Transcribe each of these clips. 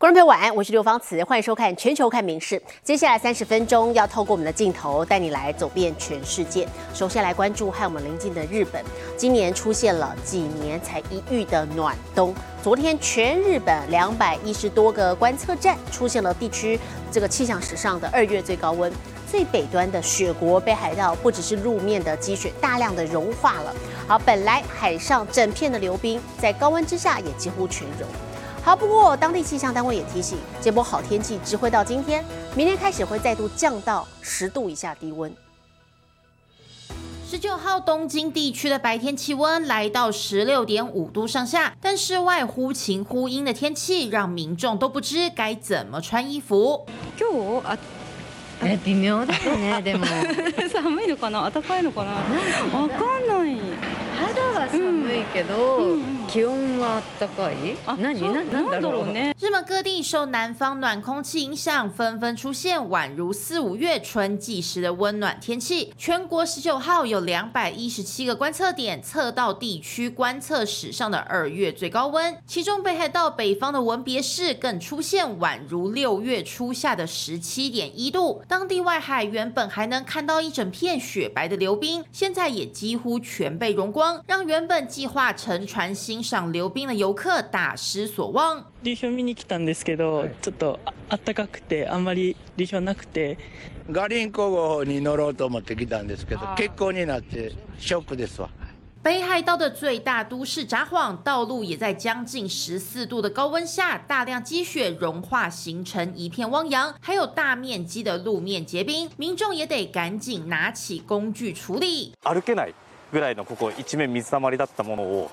观众朋友晚安，我是刘芳慈，欢迎收看《全球看名事》。接下来三十分钟要透过我们的镜头带你来走遍全世界。首先来关注和我们邻近的日本，今年出现了几年才一遇的暖冬。昨天全日本两百一十多个观测站出现了地区这个气象史上的二月最高温。最北端的雪国北海道不只是路面的积雪大量的融化了，好，本来海上整片的流冰在高温之下也几乎全融。好，不过当地气象单位也提醒，这波好天气只会到今天，明天开始会再度降到十度以下低温。十九号东京地区的白天气温来到十六点五度上下，但室外忽晴忽阴的天气让民众都不知该怎么穿衣服。今日啊，え微妙だね。でも寒いのかな、暖かいのかな、わかんない。肌が寒いけど 気温は暖かい。何何だろうね。日本各地受南方暖空气影响，纷纷出现宛如四五月春季时的温暖天气。全国十九号有两百一十七个观测点测到地区观测史上的二月最高温，其中北海道北方的文别市更出现宛如六月初夏的十七点一度。当地外海原本还能看到一整片雪白的流冰，现在也几乎全被融光，让原本计划乘船 欣赏流冰的游客大失所望。流氷見に来たんですけど、ちょっとあったかくてあんまり流氷なくてガリンコ号に乗ろうと思って来たんですけど結構になってショックですわ北海道的最大都市札幌，道路也在将近十四度的高温下，大量积雪融化，形成一片汪洋，还有大面积的路面结冰，民众也得赶紧拿起工具处理。歩けないぐらいのここ一面水たまりだったものを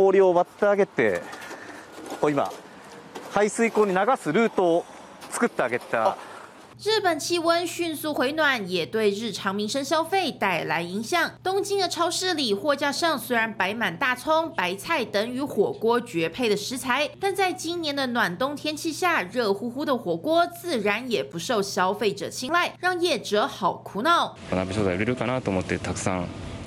氷を割ってあげて、こう今排水溝に流すルートを作ってあげた。日本气温迅速回暖，也对日常民生消费带来影响。东京的超市里，货架上虽然摆满大葱、白菜等与火锅绝配的食材，但在今年的暖冬天气下，热乎乎的火锅自然也不受消费者青睐，让业者好苦恼。鍋商材売れるかなと思ってたくさんあの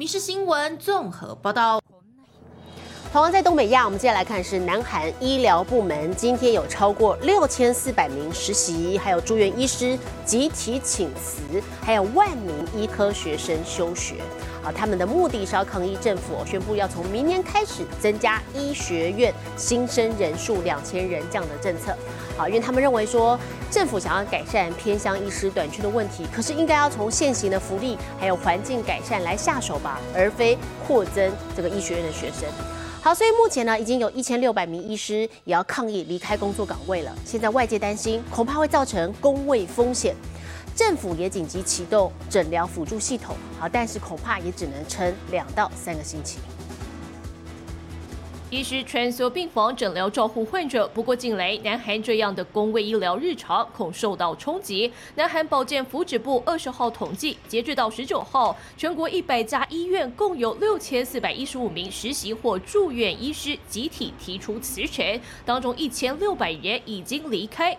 民事新闻》综合报道。同样在东北亚，我们接下来看是南韩医疗部门今天有超过六千四百名实习还有住院医师集体请辞，还有万名医科学生休学。啊，他们的目的是要抗议政府宣布要从明年开始增加医学院新生人数两千人这样的政策。好，因为他们认为说政府想要改善偏乡医师短缺的问题，可是应该要从现行的福利还有环境改善来下手吧，而非扩增这个医学院的学生。好，所以目前呢，已经有一千六百名医师也要抗议离开工作岗位了。现在外界担心，恐怕会造成工位风险。政府也紧急启动诊疗辅助系统，好，但是恐怕也只能撑两到三个星期。医师穿梭病房诊疗照护患者，不过近来南韩这样的公卫医疗日常恐受到冲击。南韩保健福祉部二十号统计，截至到十九号，全国一百家医院共有六千四百一十五名实习或住院医师集体提出辞呈，当中一千六百人已经离开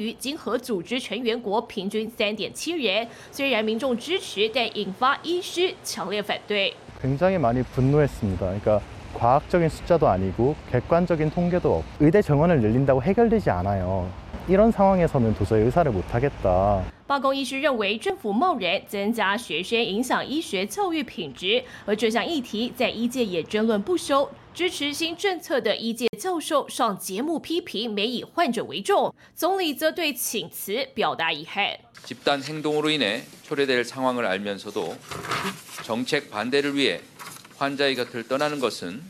经合组织成员国平均三点七人。虽然民众支持，但引发医师强烈反对。 굉장히 많이 분노했습니다. 그러니까 과학적인 숫자도 아니고 객관적인 통계도 없고 의대 정원을 늘린다고 해결되지 않아요. 이런 상황에서는 도저히 의사를 못 하겠다. 罢工医师认为，政府贸然增加学生，影响医学教育品质，而这项议题在医界也争论不休。支持新政策的医界教授上节目批评没以患者为重，总理则对请辞表达遗憾。 집단 행동으로 인해 초래될 상황을 알면서도 정책 반대를 위해 환자의 곁을 떠나는 것은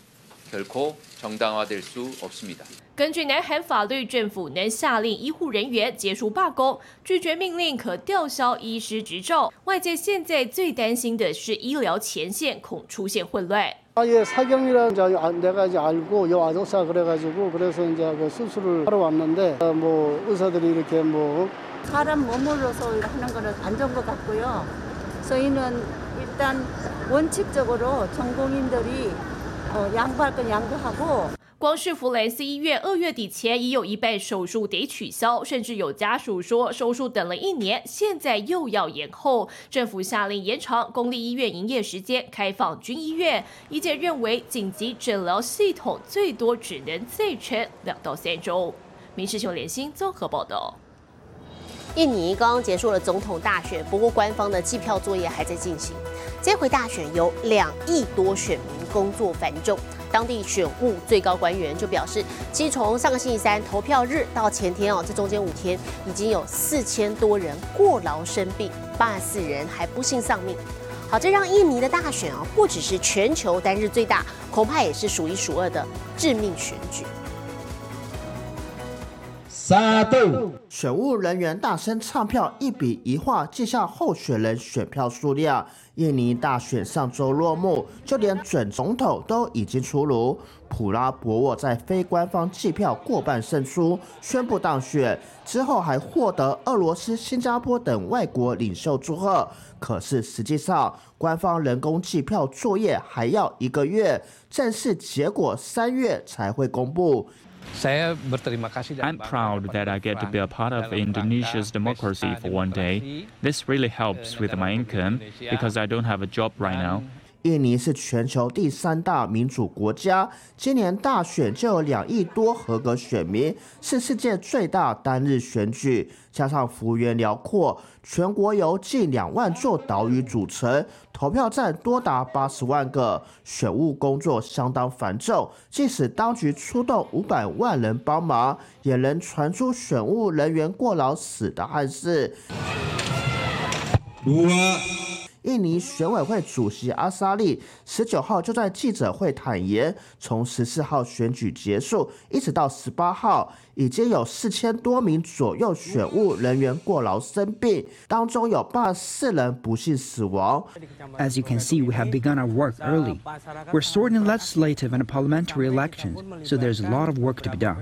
결코 정당화될 수 없습니다. 根据南韩法律，政府能下令医护人员结束罢工，拒绝命令可吊销医师执照。外界现在最担心的是医疗前线恐出现混乱。 아예 사경이라 이제 아- 내가 이제 알고 여 아동사 그래가지고 그래서 이제 그 수술을 하러 왔는데 어, 뭐 의사들이 이렇게 뭐 사람 머물러서 하는 거는 안 좋은 것 같고요. 저희는 일단 원칙적으로 전공인들이 어, 양보할 건 양보하고 光是弗雷斯医院二月底前已有一半手术得取消，甚至有家属说手术等了一年，现在又要延后。政府下令延长公立医院营业时间，开放军医院。医界认为紧急诊疗系统最多只能再撑两到三周。民事新闻联新综合报道。印尼刚刚结束了总统大选，不过官方的计票作业还在进行。这回大选有两亿多选民工作繁重，当地选务最高官员就表示，其实从上个星期三投票日到前天哦，这中间五天已经有四千多人过劳生病，八十四人还不幸丧命。好，这让印尼的大选啊，不只是全球单日最大，恐怕也是数一数二的致命选举。选务人员大声唱票，一笔一画记下候选人选票数量。印尼大选上周落幕，就连准总统都已经出炉。普拉博沃在非官方计票过半胜出，宣布当选。之后还获得俄罗斯、新加坡等外国领袖祝贺。可是实际上，官方人工计票作业还要一个月，正式结果三月才会公布。I'm proud that I get to be a part of Indonesia's democracy for one day. This really helps with my income because I don't have a job right now. 印尼是全球第三大民主国家，今年大选就有两亿多合格选民，是世界最大单日选举。加上幅员辽阔，全国由近两万座岛屿组成，投票站多达八十万个，选务工作相当繁重。即使当局出动五百万人帮忙，也能传出选务人员过劳死的憾事。印尼选委会主席阿萨利十九号就在记者会坦言，从十四号选举结束一直到十八号，已经有四千多名左右选务人员过劳生病，当中有八十四人不幸死亡。As you can see, we have begun our work early. We're sorting legislative and parliamentary elections, so there's a lot of work to be done.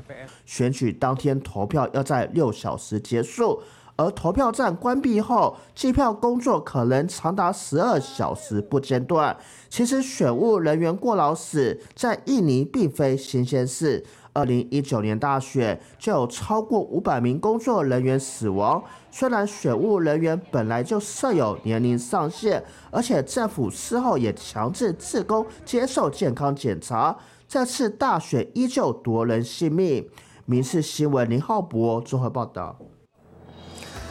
选举当天投票要在六小时结束。而投票站关闭后，计票工作可能长达十二小时不间断。其实，选务人员过劳死在印尼并非新鲜事。二零一九年大选就有超过五百名工作人员死亡。虽然选务人员本来就设有年龄上限，而且政府事后也强制自工接受健康检查，这次大选依旧夺人性命。民事新闻林浩博综合报道。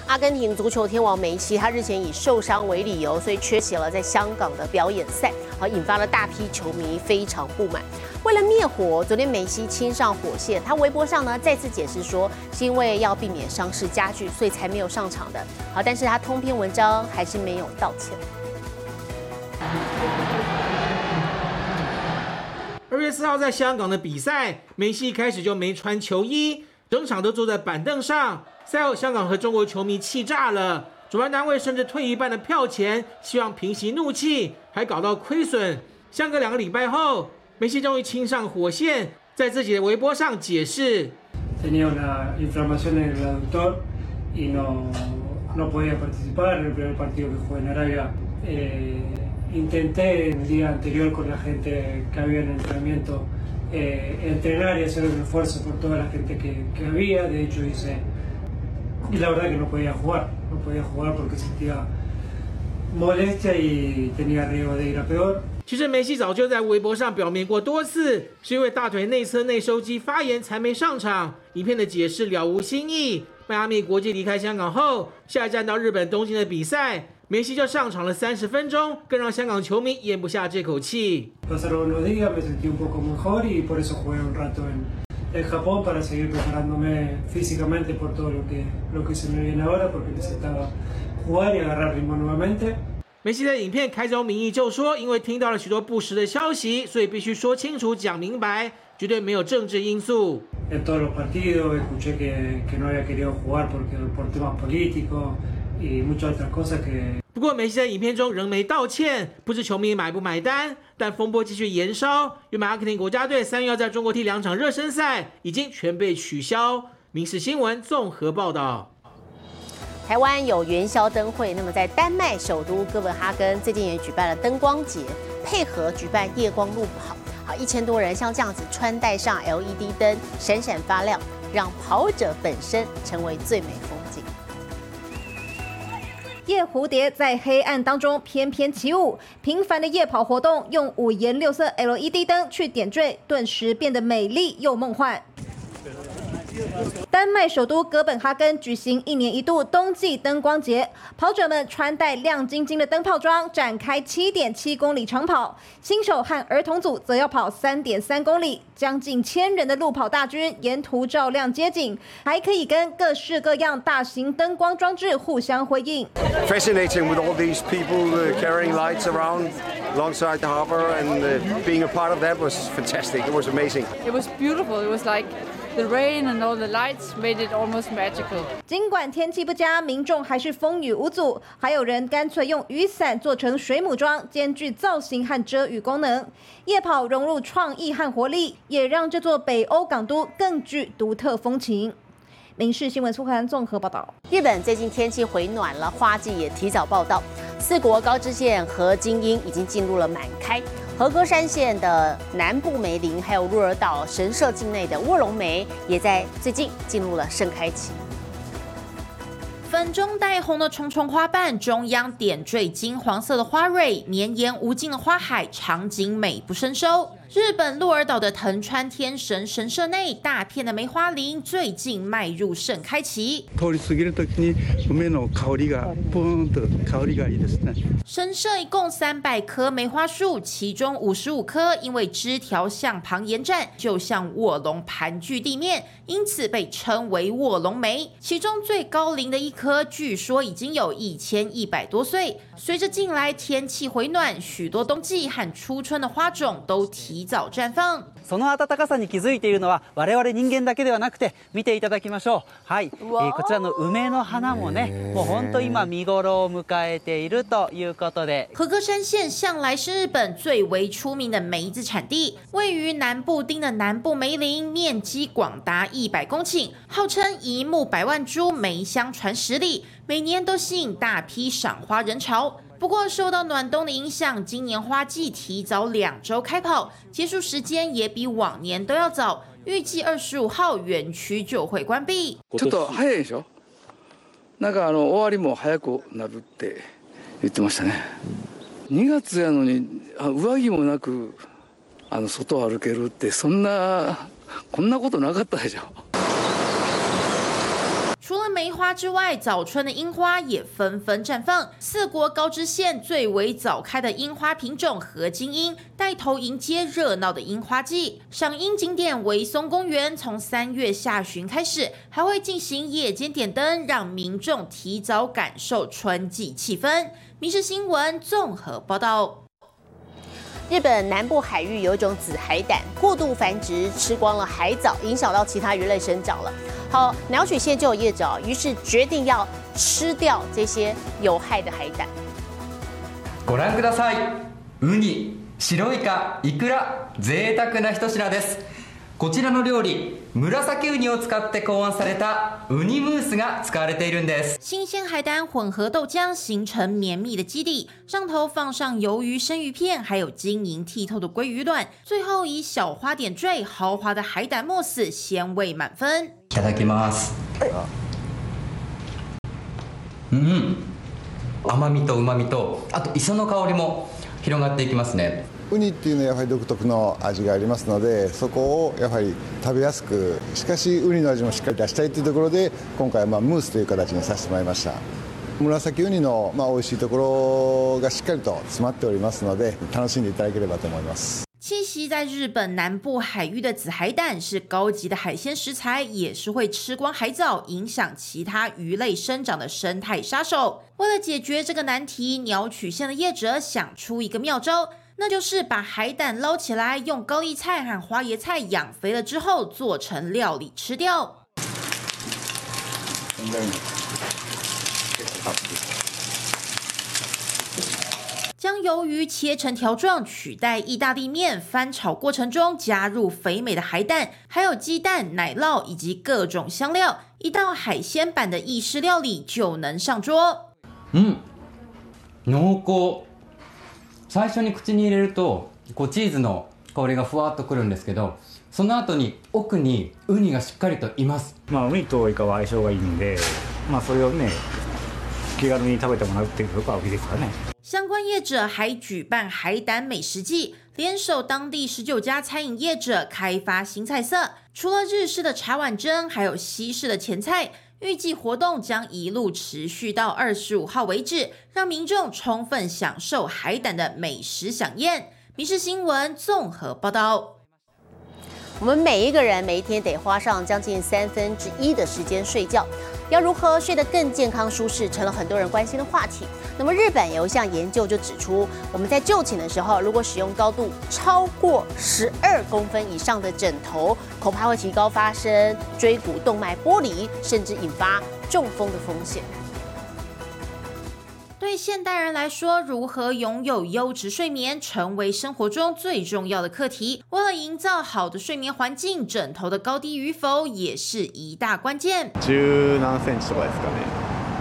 阿根廷足球天王梅西，他日前以受伤为理由，所以缺席了在香港的表演赛，而引发了大批球迷非常不满。为了灭火，昨天梅西亲上火线，他微博上呢再次解释说，是因为要避免伤势加剧，所以才没有上场的。好，但是他通篇文章还是没有道歉。二月四号在香港的比赛，梅西一开始就没穿球衣，整场都坐在板凳上。赛后，香港和中国球迷气炸了，主办单位甚至退一半的票钱，希望平息怒气，还搞到亏损。相隔两个礼拜后，梅西终于亲上火线，在自己的微博上解释。Tenía una inflamación en el aductor y no, no podía participar en el primer partido que jugué en Arabia. Eh, intenté el día anterior con la gente que había en el entrenamiento eh, entrenar y hacer un esfuerzo por toda la gente que, que había. De hecho hice y la verdad que no podía jugar, no podía jugar porque sentía molestia y tenía riesgo de ir a peor. 其实梅西早就在微博上表明过多次，是因为大腿内侧内收肌发炎才没上场，影片的解释了无新意。迈阿密国际离开香港后，下一站到日本东京的比赛，梅西就上场了三十分钟，更让香港球迷咽不下这口气。en Japón para seguir preparándome físicamente por todo lo que, lo que se me viene ahora, porque necesitaba jugar y agarrar ritmo nuevamente. 梅西在影片开宗明义就说，因为听到了许多不实的消息，所以必须说清楚、讲明白，绝对没有政治因素。En todos los partidos escuché que, que no había querido jugar porque, por temas políticos y muchas otras cosas que 不过梅西在影片中仍没道歉，不知球迷买不买单。但风波继续延烧，因为阿根廷国家队三月要在中国踢两场热身赛，已经全被取消。民事新闻综合报道。台湾有元宵灯会，那么在丹麦首都哥本哈根最近也举办了灯光节，配合举办夜光路跑，好一千多人像这样子穿戴上 LED 灯，闪闪发亮，让跑者本身成为最美风景。夜蝴蝶在黑暗当中翩翩起舞，平凡的夜跑活动用五颜六色 LED 灯去点缀，顿时变得美丽又梦幻。丹麦首都哥本哈根举行一年一度冬季灯光节，跑者们穿戴亮晶晶的灯泡装，展开七点七公里长跑。新手和儿童组则要跑三点三公里，将近千人的路跑大军沿途照亮街景，还可以跟各式各样大型灯光装置互相辉映。Fascinating with all these people carrying lights around alongside the harbor and being a part of that was fantastic. It was amazing. It was beautiful. It was like. The rain and all the lights made it almost magical. 尽管天气不佳，民众还是风雨无阻。还有人干脆用雨伞做成水母装，兼具造型和遮雨功能。夜跑融入创意和活力，也让这座北欧港都更具独特风情。民事新闻苏涵综合报道。日本最近天气回暖了，花季也提早报道。四国高知县和金英已经进入了满开。和歌山县的南部梅林，还有鹿儿岛神社境内的卧龙梅，也在最近进入了盛开期。粉中带红的重重花瓣，中央点缀金黄色的花蕊，绵延无尽的花海，场景美不胜收。日本鹿儿岛的藤川天神神社内，大片的梅花林最近迈入盛开期。神社一共三百棵梅花树，其中五十五棵因为枝条向旁延展，就像卧龙盘踞地面，因此被称为卧龙梅。其中最高龄的一棵，据说已经有一千一百多岁。随着近来天气回暖，许多冬季和初春的花种都提。早绽放。その暖かさに気づいているのは我々人間だけではなくて見ていただきましょう。はい、えー、こちらの梅の花もね、もう本当今見頃を迎えているということで。和歌山县向来是日本最为出名的梅子产地，位于南部町的南部梅林，面积广达一百公顷，号称一目百万株梅香传十里，每年都吸引大批赏花人潮。不过，受到暖冬的影响，今年花季提早两周开跑，结束时间也比往年都要早。预计二十五号园区就会关闭。ちょっと早いでしょ。なんかあの終わりも早くなるって言ってましたね。2月やのに上着もなくあの外歩けるってそんなこんなことなかったでしょ。 除了梅花之外，早春的樱花也纷纷绽放。四国高知县最为早开的樱花品种和金樱，带头迎接热闹的樱花季。赏樱景点维松公园从三月下旬开始，还会进行夜间点灯，让民众提早感受春季气氛。民事新闻综合报道。日本南部海域有种紫海胆过度繁殖，吃光了海藻，影响到其他鱼类生长了。好，鸟取县就有业者，于是决定要吃掉这些有害的海胆。ご覧ください。ウニ、白イカ、イクラ、贅沢な一品です。 こちらの料理。紫ウニを使って考案されたウニムースが使われているんです。新鲜海胆混合豆浆形成绵密的基底，上头放上鱿鱼生鱼片，还有晶莹剔透的鲑鱼卵，最后以小花点缀豪华的海胆慕斯，鲜味满分。いただきます。うん、甘みと旨みとあと磯の香りも広がっていきますね。ウニっていうのはやはり独特の味がありますのでそこをやはり食べやすくしかしウニの味もしっかり出したいというところで今回はまあムースという形にさせてもらいました。紫ウニのまあ美味しいところがしっかりと詰まっておりますので楽しんでいただければと思います。栖息在日本南部海域的紫海胆是高级的海鲜食材，也是会吃光海藻、影响其他鱼类生长的生态杀手。为了解决这个难题，鸟取县的业者想出一个妙招，那就是把海胆捞起来，用高丽菜和花椰菜养肥了之后，做成料理吃掉。将鱿鱼切成条状，取代意大利面。翻炒过程中加入肥美的海胆，还有鸡蛋、奶酪以及各种香料，一道海鲜版的意式料理就能上桌。嗯，濃厚。最初に口に入れると、こうチーズの香りがふわっとくるんですけど、その後に奥にウニがしっかりといます。まあウニとイカは相性がいいんで、まあそれをね気軽に食べてもらうっていうところが大きいですからね。相关业者还举办海胆美食季，联手当地十九家餐饮业者开发新菜色。除了日式的茶碗蒸，还有西式的前菜。预计活动将一路持续到二十五号为止，让民众充分享受海胆的美食飨宴。民事新闻综合报道。我们每一个人每一天得花上将近三分之一的时间睡觉，要如何睡得更健康舒适，成了很多人关心的话题。那么日本有一项研究就指出，我们在就寝的时候，如果使用高度超过十二公分以上的枕头，恐怕会提高发生椎骨动脉剥离，甚至引发中风的风险。对现代人来说，如何拥有优质睡眠，成为生活中最重要的课题。为了营造好的睡眠环境，枕头的高低与否也是一大关键。十何センチとかですかね。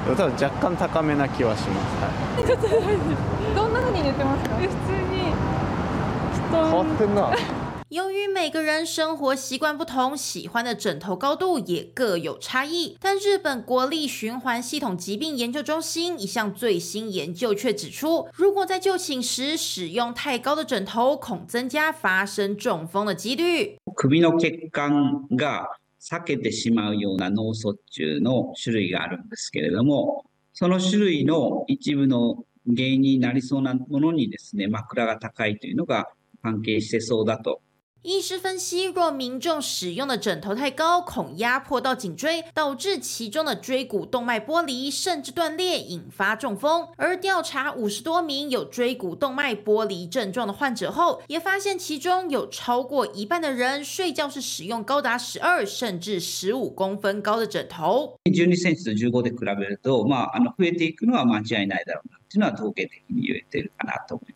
多分若干高めな気はします。はい。どんな風に寝てますか？普通に。変わってんな。 由于每个人生活习惯不同，喜欢的枕头高度也各有差异。但日本国立循环系统疾病研究中心一项最新研究却指出，如果在就寝时使用太高的枕头，恐增加发生中风的几率。首の血管が避けてしまうような脳卒中の種類があるんですけれども、その種類の一部の原因になりそうなものにですね、枕が高いというのが関係してそうだと。 医师分析，若民众使用的枕头太高，恐压迫到颈椎，导致其中的椎骨动脉剥离，甚至断裂，引发中风。而调查五十多名有椎骨动脉剥离症状的患者后，也发现其中有超过一半的人睡觉是使用高达十二甚至十五公分高的枕头。12センチと15で比べると、まああの増えていくのは間違いないだろうなっていうのは統計的に言えてるかなと思います。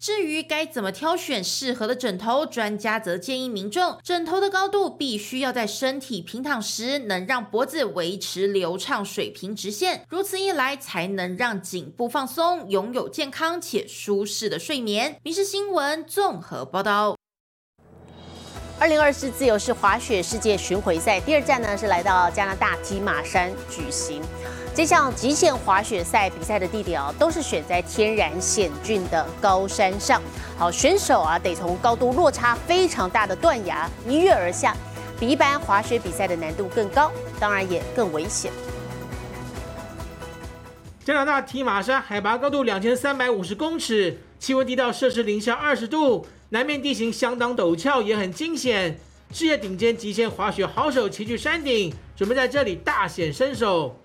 至于该怎么挑选适合的枕头，专家则建议民众，枕头的高度必须要在身体平躺时能让脖子维持流畅水平直线，如此一来才能让颈部放松，拥有健康且舒适的睡眠。民事新闻综合报道。二零二四自由式滑雪世界巡回赛第二站呢，是来到加拿大吉马山举行。这项极限滑雪赛比赛的地点啊，都是选在天然险峻的高山上。好，选手啊得从高度落差非常大的断崖一跃而下，比一般滑雪比赛的难度更高，当然也更危险。加拿大提马山海拔高度两千三百五十公尺，气温低到摄氏零下二十度，南面地形相当陡峭，也很惊险。世界顶尖极限滑雪好手齐聚山顶，准备在这里大显身手。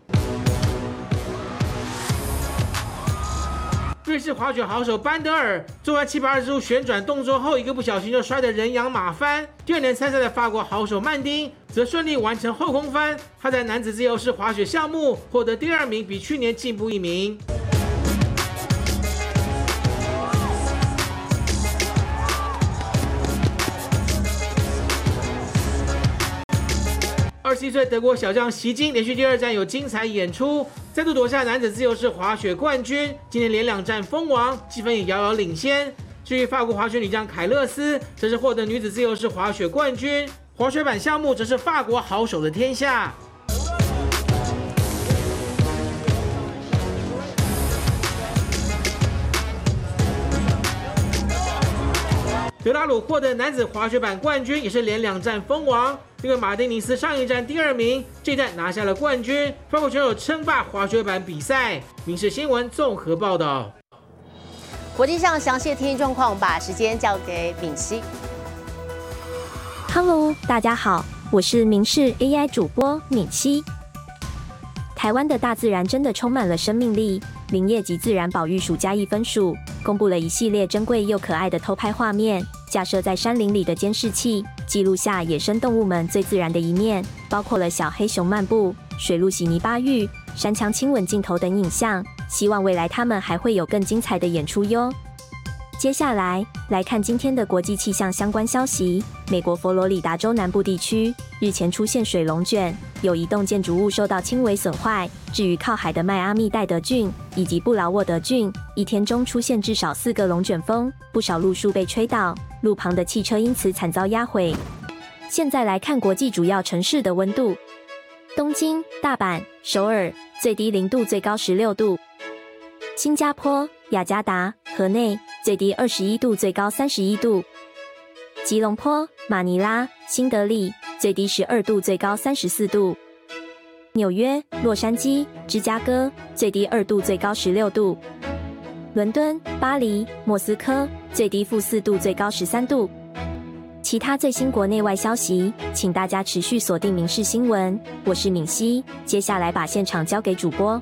瑞士滑雪好手班德尔做完七百二十度旋转动作后，一个不小心就摔得人仰马翻。第二年参赛的法国好手曼丁则顺利完成后空翻，他在男子自由式滑雪项目获得第二名，比去年进步一名。二二十一岁德国小将席金连续第二站有精彩演出，再度夺下男子自由式滑雪冠军。今年连两战封王，积分也遥遥领先。至于法国滑雪女将凯勒斯，则是获得女子自由式滑雪冠军。滑雪板项目则是法国好手的天下。德拉鲁获得男子滑雪板冠军，也是连两战封王。另外，马丁尼斯上一站第二名，这站拿下了冠军。法国选手称霸滑雪板比赛。民事新闻综合报道。国际上详细的天气状况，把时间交给敏熙。Hello，大家好，我是民事 AI 主播敏熙。台湾的大自然真的充满了生命力。林业及自然保育署加一分署公布了一系列珍贵又可爱的偷拍画面，架设在山林里的监视器记录下野生动物们最自然的一面，包括了小黑熊漫步、水路洗泥巴浴、山墙亲吻镜头等影像。希望未来他们还会有更精彩的演出哟。接下来来看今天的国际气象相关消息。美国佛罗里达州南部地区日前出现水龙卷，有一栋建筑物受到轻微损坏。至于靠海的迈阿密戴德郡以及布劳沃德郡，一天中出现至少四个龙卷风，不少路树被吹倒，路旁的汽车因此惨遭压毁。现在来看国际主要城市的温度：东京、大阪、首尔，最低零度，最高十六度；新加坡、雅加达、河内。最低二十一度，最高三十一度。吉隆坡、马尼拉、新德里，最低十二度，最高三十四度。纽约、洛杉矶、芝加哥，最低二度，最高十六度。伦敦、巴黎、莫斯科，最低负四度，最高十三度。其他最新国内外消息，请大家持续锁定《民事新闻》。我是敏熙，接下来把现场交给主播。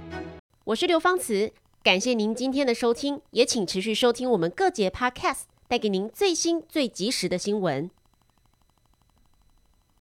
我是刘芳慈。感谢您今天的收听，也请持续收听我们各节 Podcast，带给您最新最及时的新闻。